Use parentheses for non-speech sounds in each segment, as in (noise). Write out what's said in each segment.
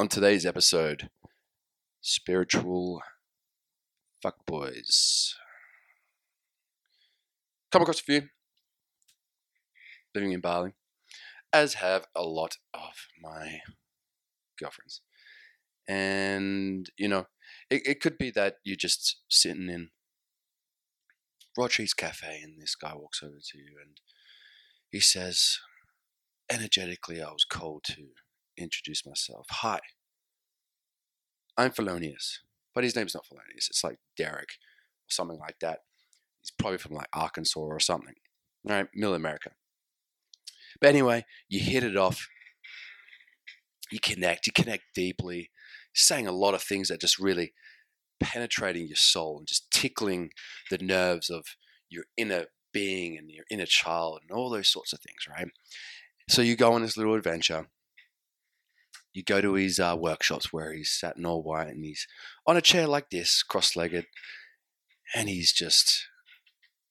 on today's episode, spiritual fuckboys. Come across a few living in Bali, as have a lot of my girlfriends. And, you know, it, it could be that you're just sitting in Rodriguez Cafe and this guy walks over to you and he says, energetically, I was called to introduce myself. Hi, I'm Felonious, but his name's not Felonious. It's like Derek or something like that. He's probably from like Arkansas or something, right? Middle America. But anyway, you hit it off. You connect. You connect deeply. saying a lot of things that just really penetrating your soul and just tickling the nerves of your inner being and your inner child and all those sorts of things, right? So you go on this little adventure. You go to his uh, workshops where he's sat in all white and he's on a chair like this, cross legged, and he's just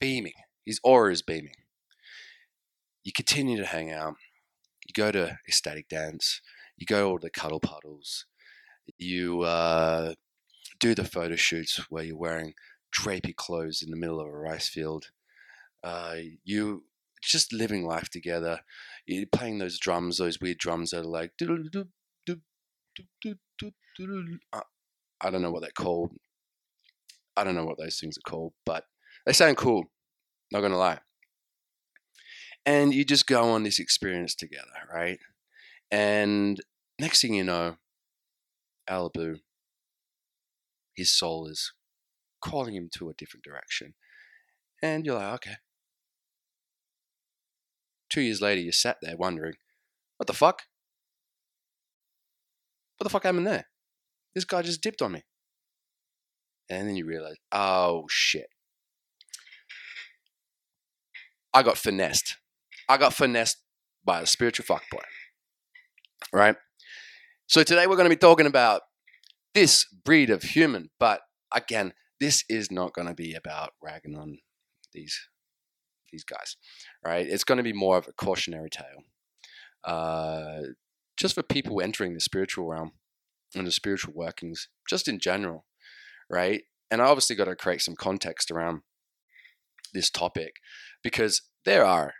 beaming. His aura is beaming. You continue to hang out. You go to ecstatic dance. You go to all the cuddle puddles. You uh, do the photo shoots where you're wearing drapey clothes in the middle of a rice field. Uh, you just living life together. You're playing those drums, those weird drums that are like. I don't know what they're called. I don't know what those things are called, but they sound cool. Not gonna lie. And you just go on this experience together, right? And next thing you know, Alibu, his soul is calling him to a different direction. And you're like, okay. Two years later, you sat there wondering, what the fuck? What the fuck happened there? This guy just dipped on me. And then you realize, oh shit. I got finessed. I got finessed by a spiritual fuckboy. Right? So today we're going to be talking about this breed of human, but again, this is not going to be about ragging on these these guys, right? It's going to be more of a cautionary tale, uh, just for people entering the spiritual realm and the spiritual workings, just in general, right? And I obviously got to create some context around this topic because there are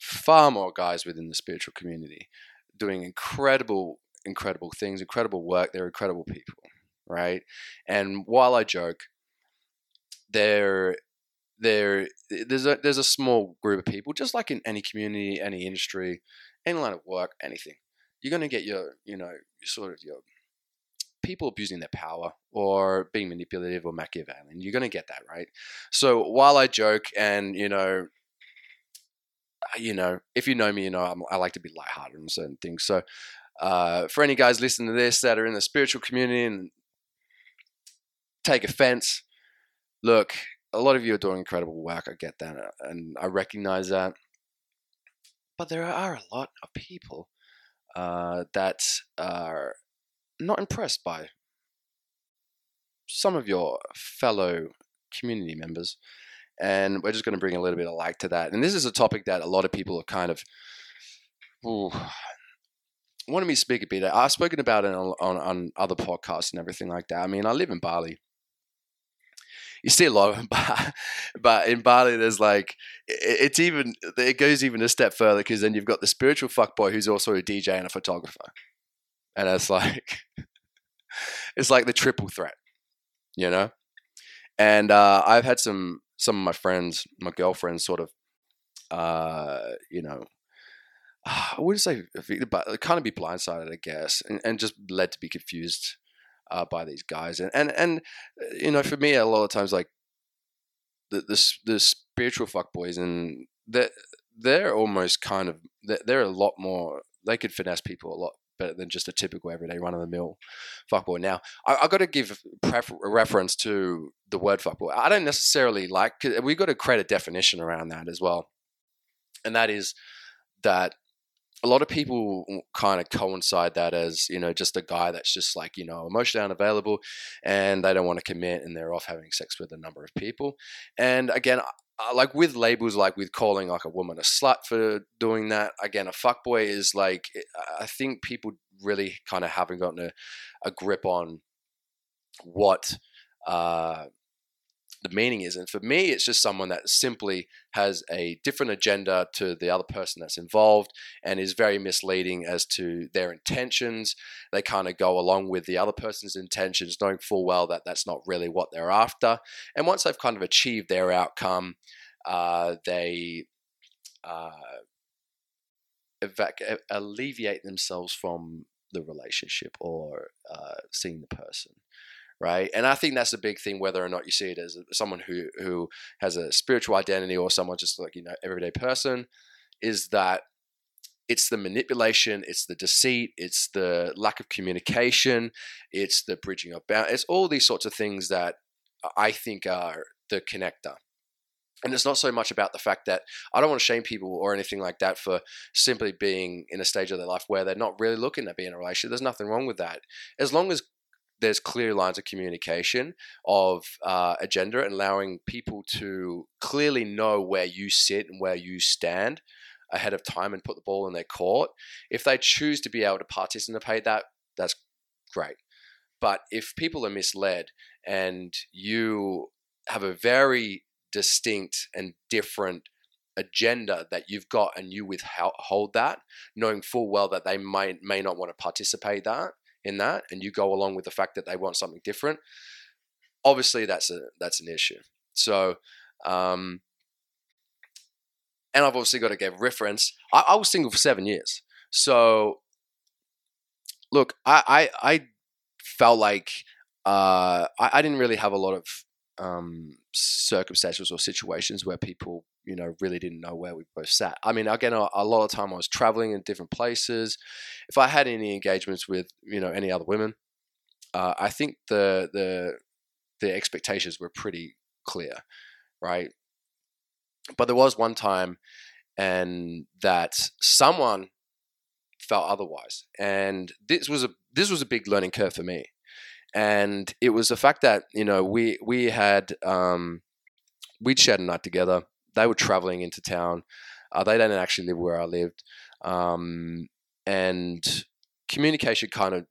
far more guys within the spiritual community doing incredible, incredible things, incredible work. They're incredible people, right? And while I joke, there there there's a there's a small group of people, just like in any community, any industry, any line of work, anything. You're going to get your you know sort of your people abusing their power or being manipulative or Machiavellian. You're going to get that, right? So while I joke and you know you know, if you know me, you know I'm, i like to be lighthearted on certain things. So, uh, for any guys listening to this that are in the spiritual community and take offense, look, a lot of you are doing incredible work. I get that, uh, and I recognize that. But there are a lot of people uh, that are not impressed by some of your fellow community members. And we're just going to bring a little bit of light to that. And this is a topic that a lot of people are kind of ooh, wanted me to speak a bit. I've spoken about it on, on, on other podcasts and everything like that. I mean, I live in Bali you see a lot of them, but, but in Bali, there's like it's even it goes even a step further because then you've got the spiritual fuckboy who's also a DJ and a photographer, and it's like (laughs) it's like the triple threat, you know. And uh, I've had some some of my friends, my girlfriends, sort of, uh, you know, (sighs) I wouldn't say, but kind of be blindsided, I guess, and, and just led to be confused uh, by these guys. And, and and uh, you know, for me, a lot of times, like the the, the spiritual fuckboys, and they're they're almost kind of they're, a lot more. They could finesse people a lot better than just a typical everyday run of the mill fuckboy. Now, I, I got to give prefer- reference to the word fuckboy. I don't necessarily like. We've got to create a definition around that as well, and that is that a lot of people kind of coincide that as you know just a guy that's just like you know emotionally unavailable and they don't want to commit and they're off having sex with a number of people and again like with labels, like with calling like a woman a slut for doing that. Again, a fuckboy is like I think people really kind of haven't gotten a, a grip on what uh, the meaning is. And for me, it's just someone that simply has a different agenda to the other person that's involved and is very misleading as to their intentions. They kind of go along with the other person's intentions, knowing full well that that's not really what they're after. And once they've kind of achieved their outcome, uh, they uh, evac- alleviate themselves from the relationship or uh, seeing the person right? And I think that's a big thing, whether or not you see it as someone who who has a spiritual identity or someone just like you know everyday person, is that it's the manipulation, it's the deceit, it's the lack of communication, it's the bridging of boundaries, it's all these sorts of things that I think are the connector. And it's not so much about the fact that I don't want to shame people or anything like that for simply being in a stage of their life where they're not really looking to be in a relationship. There's nothing wrong with that. As long as there's clear lines of communication of uh, agenda and allowing people to clearly know where you sit and where you stand ahead of time and put the ball in their court. If they choose to be able to participate that, that's great. But if people are misled and you have a very distinct and different agenda that you've got and you withhold that, knowing full well that they might may not want to participate that, in that and you go along with the fact that they want something different, obviously that's a that's an issue. So um, and I've obviously got to give reference. I, I was single for seven years. So look, I I, I felt like uh, I, I didn't really have a lot of um, circumstances or situations where people, you know, really didn't know where we both sat. I mean, again, a, a, lot of time I was traveling in different places. If I had any engagements with, you know, any other women, uh, I think the the the expectations were pretty clear, right? But there was one time, and that someone felt otherwise, and this was a this was a big learning curve for me and it was the fact that you know we we had um, we'd shared a night together. They were traveling into town. Uh, they didn't actually live where I lived, um, and communication kind of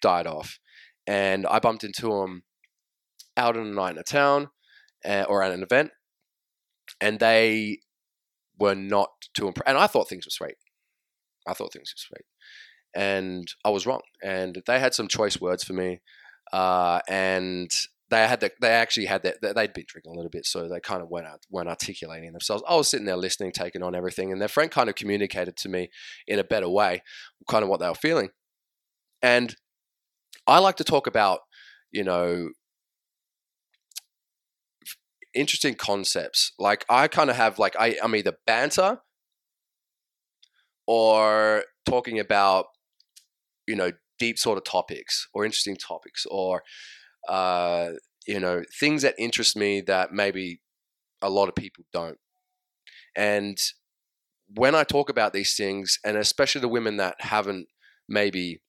died off. And I bumped into them out on a night in a town uh, or at an event, and they were not too impressed. And I thought things were sweet. I thought things were sweet and I was wrong. And they had some choice words for me, uh, and they had the, they actually had that they'd been drinking a little bit, so they kind of weren't weren't articulating themselves. I was sitting there listening, taking on everything, and their friend kind of communicated to me in a better way, kind of what they were feeling. And I like to talk about, you know, interesting concepts. Like I kind of have like I, I'm either banter or talking about you know deep sort of topics or interesting topics or uh, you know things that interest me that maybe a lot of people don't. And when i talk about these things and especially the women that haven't maybe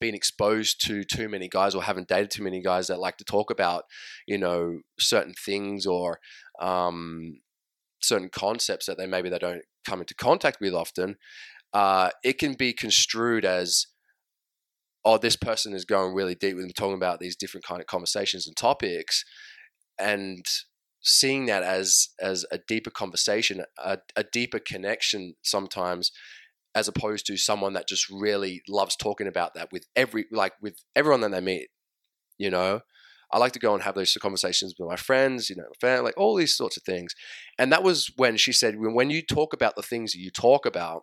been exposed to too many guys or haven't dated too many guys that like to talk about you know certain things or um, certain concepts that they maybe they don't come into contact with often uh, it can be construed as oh this person is going really deep with them talking about these different kind of conversations and topics and seeing that as as a deeper conversation a, a deeper connection sometimes as opposed to someone that just really loves talking about that with every like with everyone that they meet you know I like to go and have those conversations with my friends, you know, family, like all these sorts of things. And that was when she said, when you talk about the things that you talk about,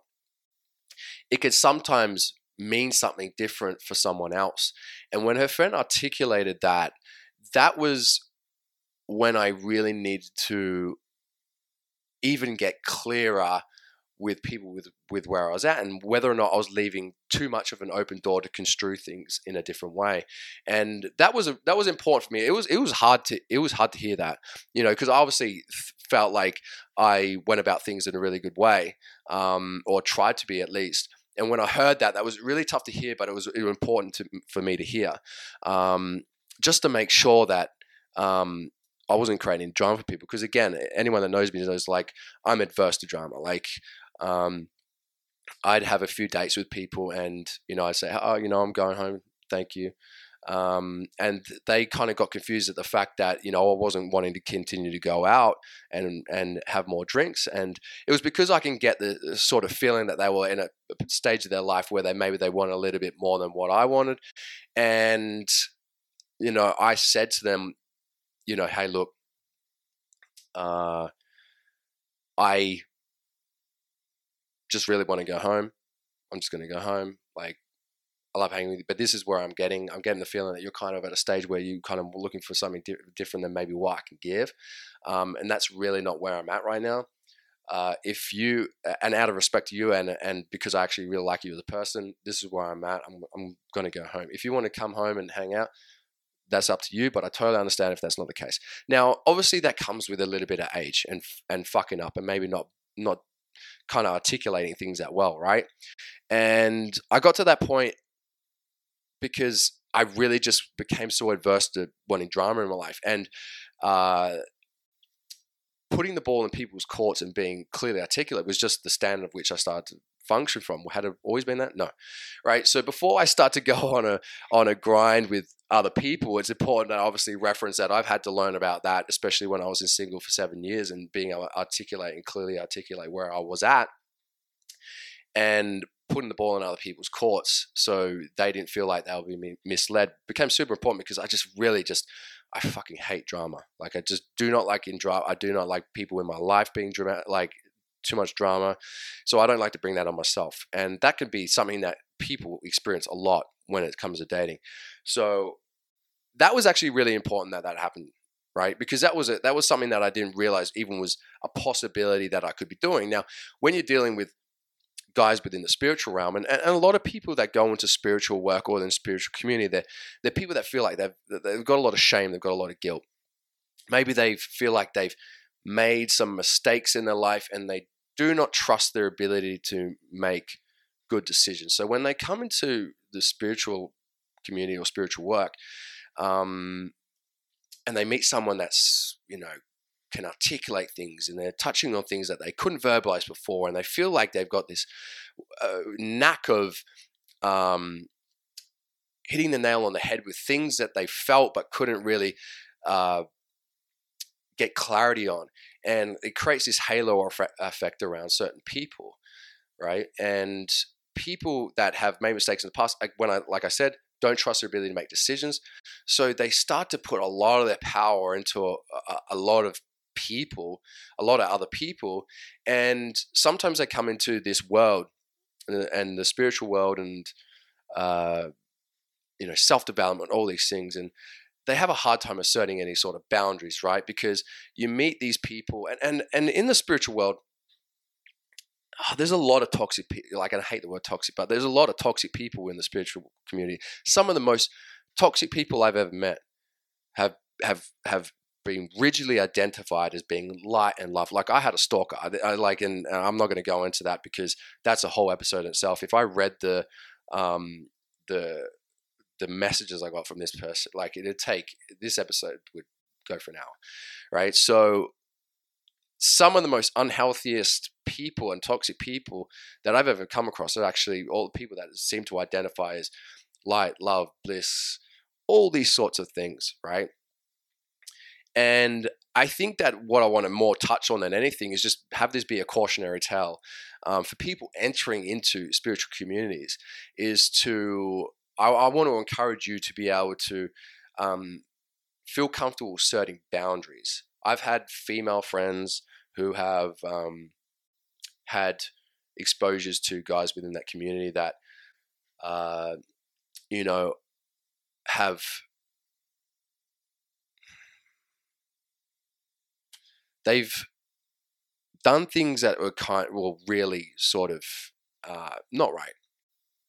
it could sometimes mean something different for someone else. And when her friend articulated that, that was when I really needed to even get clearer with people with with where I was at and whether or not I was leaving too much of an open door to construe things in a different way. And that was a, that was important for me. It was it was hard to it was hard to hear that, you know, because I obviously felt like I went about things in a really good way, um, or tried to be at least. And when I heard that, that was really tough to hear, but it was, it was important to, for me to hear, um, just to make sure that um, I wasn't creating drama for people because again, anyone that knows me knows like I'm adverse to drama. Like, um, I'd have a few dates with people, and you know, I'd say, "Oh, you know, I'm going home. Thank you." Um, and they kind of got confused at the fact that you know I wasn't wanting to continue to go out and and have more drinks, and it was because I can get the, sort of feeling that they were in a stage of their life where they maybe they want a little bit more than what I wanted, and you know I said to them, you know, hey, look, uh, I just really want to go home. I'm just going to go home. Like I love hanging with you, but this is where I'm getting. I'm getting the feeling that you're kind of at a stage where you're kind of looking for something di- different than maybe what I can give, um, and that's really not where I'm at right now. Uh, if you and out of respect to you and and because I actually really like you as a person, this is where I'm at. I'm I'm going to go home. If you want to come home and hang out, that's up to you. But I totally understand if that's not the case. Now, obviously, that comes with a little bit of age and and fucking up and maybe not not kind of articulating things that well, right? And I got to that point because I really just became so adverse to wanting drama in my life. And uh, putting the ball in people's courts and being clearly articulate was just the standard of which I started to function from. Had it always been that? No, right. So before I start to go (laughs) on a on a grind with other people, it's important to obviously reference that I've had to learn about that, especially when I was in single for seven years and being able to articulate and clearly articulate where I was at. And putting the ball in other people's courts so they didn't feel like they would be misled became super important because I just really just I fucking hate drama. Like I just do not like in drama. I do not like people in my life being dramatic, like too much drama. So I don't like to bring that on myself, and that could be something that people experience a lot when it comes to dating. So that was actually really important that that happened right because that was a, that was something that I didn't realize even was a possibility that I could be doing now when you're dealing with guys within the spiritual realm and, and a lot of people that go into spiritual work or in spiritual community they're, they're people that feel like they've, they've got a lot of shame they've got a lot of guilt. Maybe they feel like they've made some mistakes in their life and they do not trust their ability to make good decisions. So when they come into the spiritual community or spiritual work um, and they meet someone that's you know can articulate things and they're touching on things that they couldn't verbalize before and they feel like they've got this uh, knack of um, hitting the nail on the head with things that they felt but couldn't really uh, get clarity on and it creates this halo effect around certain people right? And people that have made mistakes in the past when i like i said don't trust their ability to make decisions so they start to put a lot of their power into a, a, a lot of people, a lot of other people, and sometimes they come into this world and, the spiritual world and uh, you know self development, all these things, and they have a hard time asserting any sort of boundaries, right? Because you meet these people, and and and in the spiritual world. Oh, there's a lot of toxic people. Like I hate the word toxic, but there's a lot of toxic people in the spiritual community. Some of the most toxic people I've ever met have have have being rigidly identified as being light and love. Like I had a stalker. I, I like, and I'm not going to go into that because that's a whole episode itself. If I read the um, the the messages I got from this person, like it'd take this episode would go for an hour, right? So some of the most unhealthiest people and toxic people that I've ever come across are actually all the people that seem to identify as light, love, bliss, all these sorts of things, right? And I think that what I want to more touch on than anything is just have this be a cautionary tale um, for people entering into spiritual communities. Is to I, I, want to encourage you to be able to um, feel comfortable asserting boundaries. I've had female friends who have um, had exposures to guys within that community that uh, you know have they've done things that were kind well really sort of uh, not right.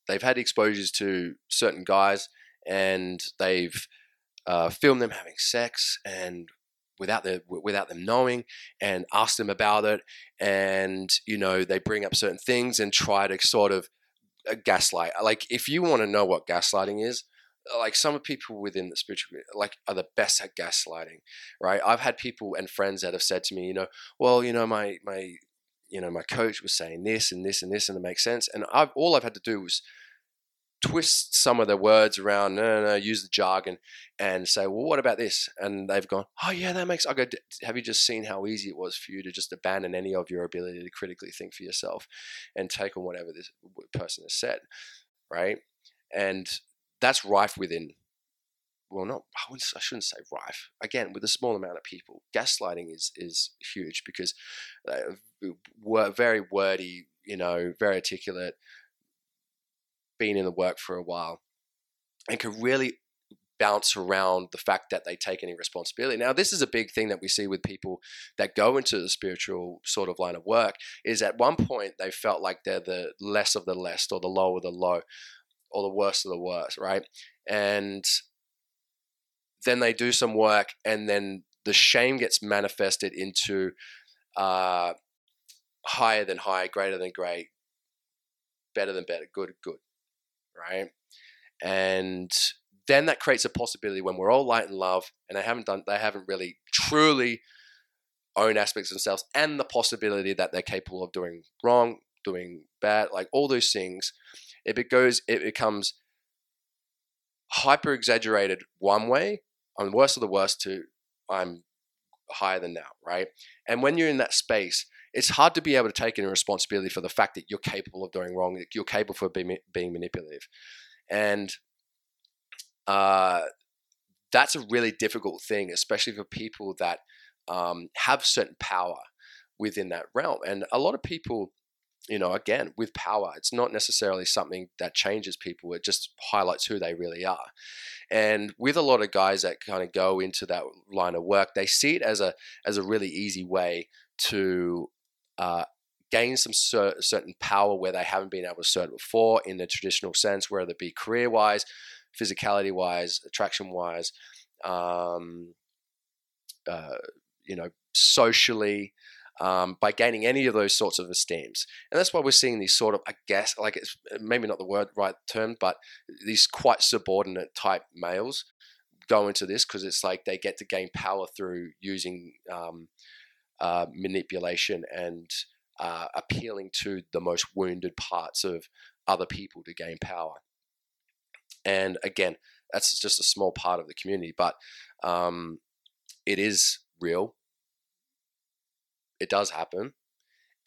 They've had exposures to certain guys and they've uh, filmed them having sex and without the without them knowing and asked them about it and you know they bring up certain things and try to sort of uh, gaslight like if you want to know what gaslighting is like some of people within the spiritual like are the best at gaslighting right? I've had people and friends that have said to me you know well you know my my you know my coach was saying this and this and this and it makes sense. And i've all i've had to do was twist some of the words around no no, no use the jargon and say well what about this? And they've gone oh yeah that makes i go have you just seen how easy it was for you to just abandon any of your ability to critically think for yourself and take on whatever this person has said right? And that's rife within well not I, I shouldn't say rife again with a small amount of people gaslighting is is huge because uh, were very wordy you know very articulate been in the work for a while and can really bounce around the fact that they take any responsibility. Now, this is a big thing that we see with people that go into the spiritual sort of line of work is at one point they felt like they're the less of the less or the low of the low or the worst of the worst, right? And then they do some work, and then the shame gets manifested into uh, higher than high, greater than great, better than better, good, good, right? And then that creates a possibility when we're all light and love, and they haven't done, they haven't really truly own aspects of themselves, and the possibility that they're capable of doing wrong, doing bad, like all those things it goes it becomes hyper exaggerated one way i'm worst of the worst to i'm higher than now right? And when you're in that space it's hard to be able to take any responsibility for the fact that you're capable of doing wrong that you're capable of being, being manipulative. And uh, that's a really difficult thing especially for people that um, have certain power within that realm. And a lot of people you know, again, with power, it's not necessarily something that changes people. It just highlights who they really are. And with a lot of guys that kind of go into that line of work, they see it as a as a really easy way to uh, gain some cer- certain power where they haven't been able to assert before in the traditional sense, whether it be career wise, physicality wise, attraction wise, um, uh, you know, socially um, by gaining any of those sorts of esteems. And that's why we're seeing these sort of, I guess, like it's maybe not the word right term, but these quite subordinate type males go into this because it's like they get to gain power through using um, uh, manipulation and uh, appealing to the most wounded parts of other people to gain power. And again, that's just a small part of the community, but um, it is real it does happen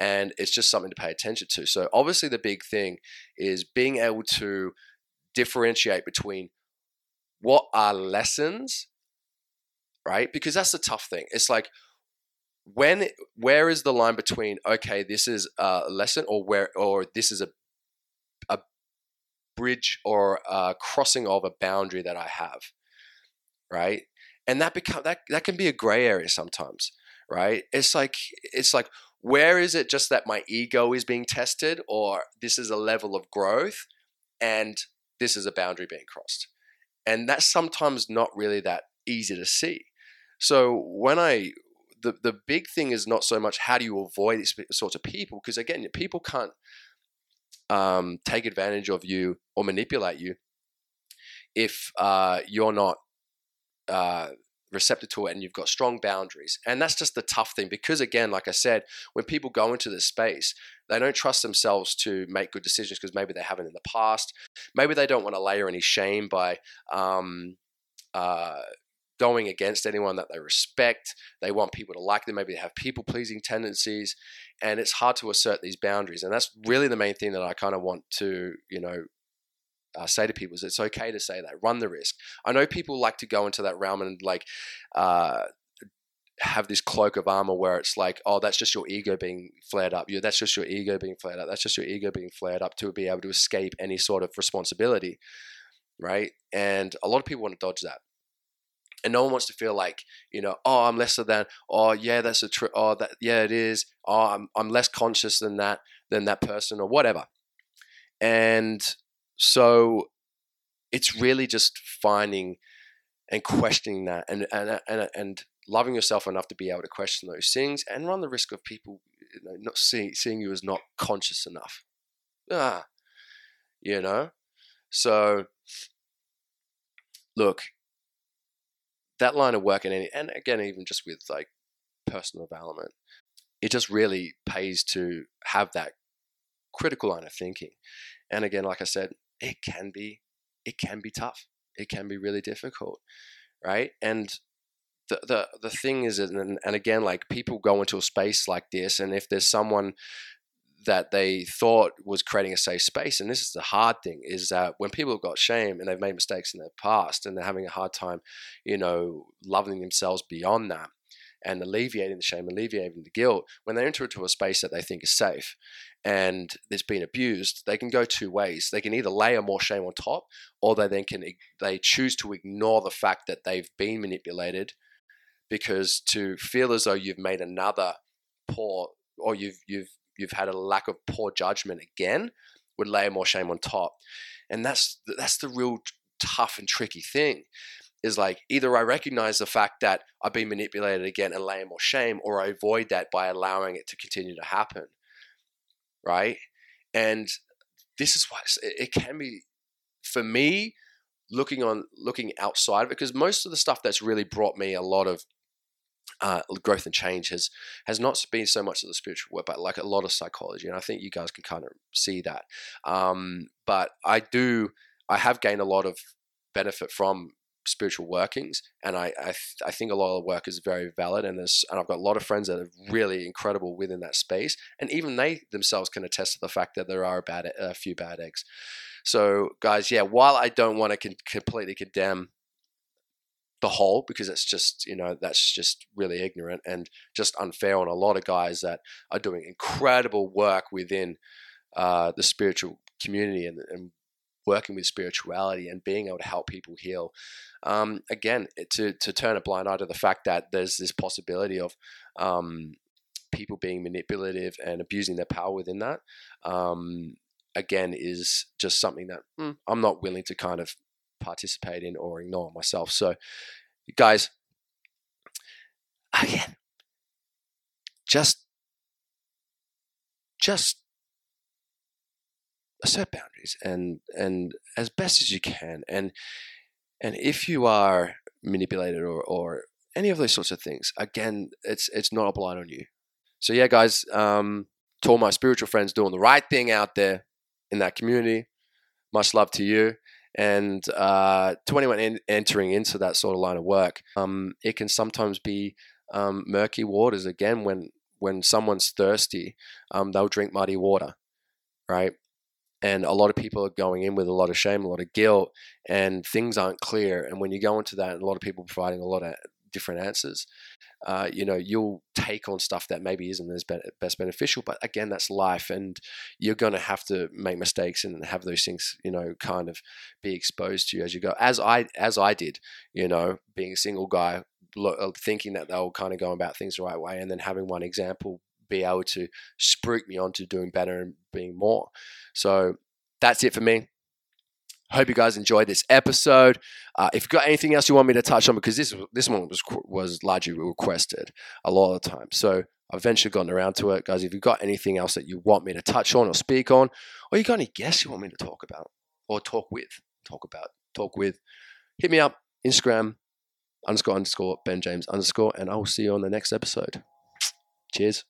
and it's just something to pay attention to. So obviously the big thing is being able to differentiate between what are lessons, right? Because that's the tough thing. It's like when where is the line between okay, this is a lesson or where or this is a a bridge or a crossing of a boundary that I have, right? And that become that that can be a gray area sometimes right? It's like it's like where is it just that my ego is being tested or this is a level of growth and this is a boundary being crossed. And that's sometimes not really that easy to see. So when I the the big thing is not so much how do you avoid these sorts of people because again people can't um, take advantage of you or manipulate you if uh, you're not uh, receptive to it and you've got strong boundaries. And that's just the tough thing because, again, like I said, when people go into this space, they don't trust themselves to make good decisions because maybe they haven't in the past. Maybe they don't want to layer any shame by um, uh, going against anyone that they respect. They want people to like them. Maybe they have people pleasing tendencies. And it's hard to assert these boundaries. And that's really the main thing that I kind of want to, you know, uh, say to people is it's okay to say that. Run the risk. I know people like to go into that realm and like uh, have this cloak of armor where it's like, oh, that's just your ego being flared up. You, that's just your ego being flared up. That's just your ego being flared up to be able to escape any sort of responsibility, right? And a lot of people want to dodge that. And no one wants to feel like, you know, oh, I'm lesser than, oh, yeah, that's a true, oh, that, yeah, it is. Oh, I'm, I'm less conscious than that, than that person or whatever. And so it's really just finding and questioning that and, and, and, and loving yourself enough to be able to question those things and run the risk of people you know, not seeing, seeing you as not conscious enough. Ah, you know? So look, that line of work and any, and again even just with like personal development, it just really pays to have that critical line of thinking. And again, like I said, it can be it can be tough. It can be really difficult, right? And the the the thing is, and, and again, like people go into a space like this, and if there's someone that they thought was creating a safe space, and this is the hard thing, is that when people have got shame and they've made mistakes in their past, and they're having a hard time, you know, loving themselves beyond that, and alleviating the shame, alleviating the guilt, when they enter into a space that they think is safe and it's been abused, they can go two ways. They can either layer more shame on top, or they then can they choose to ignore the fact that they've been manipulated, because to feel as though you've made another poor or you've you've you've had a lack of poor judgment again would layer more shame on top, and that's that's the real tough and tricky thing is like either I recognize the fact that I've been manipulated again and lay more shame, or I avoid that by allowing it to continue to happen. Right. And this is why it can be, for me, looking on looking outside of it, because most of the stuff that's really brought me a lot of uh, growth and change has has not been so much of the spiritual work, but like a lot of psychology, and I think you guys can kind of see that. Um, but I do, I have gained a lot of benefit from spiritual workings, and I I, th- I, think a lot of the work is very valid, and there's and I've got a lot of friends that are really incredible within that space, and even they themselves can attest to the fact that there are a bad a few bad eggs. So guys, yeah, while I don't want to con- completely condemn the whole because it's just you know that's just really ignorant and just unfair on a lot of guys that are doing incredible work within uh, the spiritual community and, and working with spirituality and being able to help people heal. Um, again, to, to turn a blind eye to the fact that there's this possibility of um, people being manipulative and abusing their power within that, um, again, is just something that mm, I'm not willing to kind of participate in or ignore myself. So, guys, again, just just set boundaries and and as best as you can and and if you are manipulated or, or any of those sorts of things again it's it's not a blind on you. So yeah guys um to all my spiritual friends doing the right thing out there in that community much love to you. And uh, to anyone in, entering into that sort of line of work um, it can sometimes be um, murky waters again when when someone's thirsty um, they'll drink muddy water right and a lot of people are going in with a lot of shame, a lot of guilt, and things aren't clear. And when you go into that, and a lot of people providing a lot of different answers, uh, you know, you'll take on stuff that maybe isn't as best beneficial. But again, that's life, and you're going to have to make mistakes and have those things, you know, kind of be exposed to you as you go. As I as I did, you know, being a single guy, uh, thinking that they'll kind of go about things the right way, and then having one example be able to spruik me on to doing better and being more. So that's it for me. Hope you guys enjoyed this episode. Uh, if you've got anything else you want me to touch on, because this this one was was largely requested a lot of the time, so I've eventually gotten around to it, guys. If you've got anything else that you want me to touch on or speak on, or you got any guests you want me to talk about or talk with, talk about, talk with, hit me up Instagram underscore underscore Ben James underscore, and I will see you on the next episode. Cheers.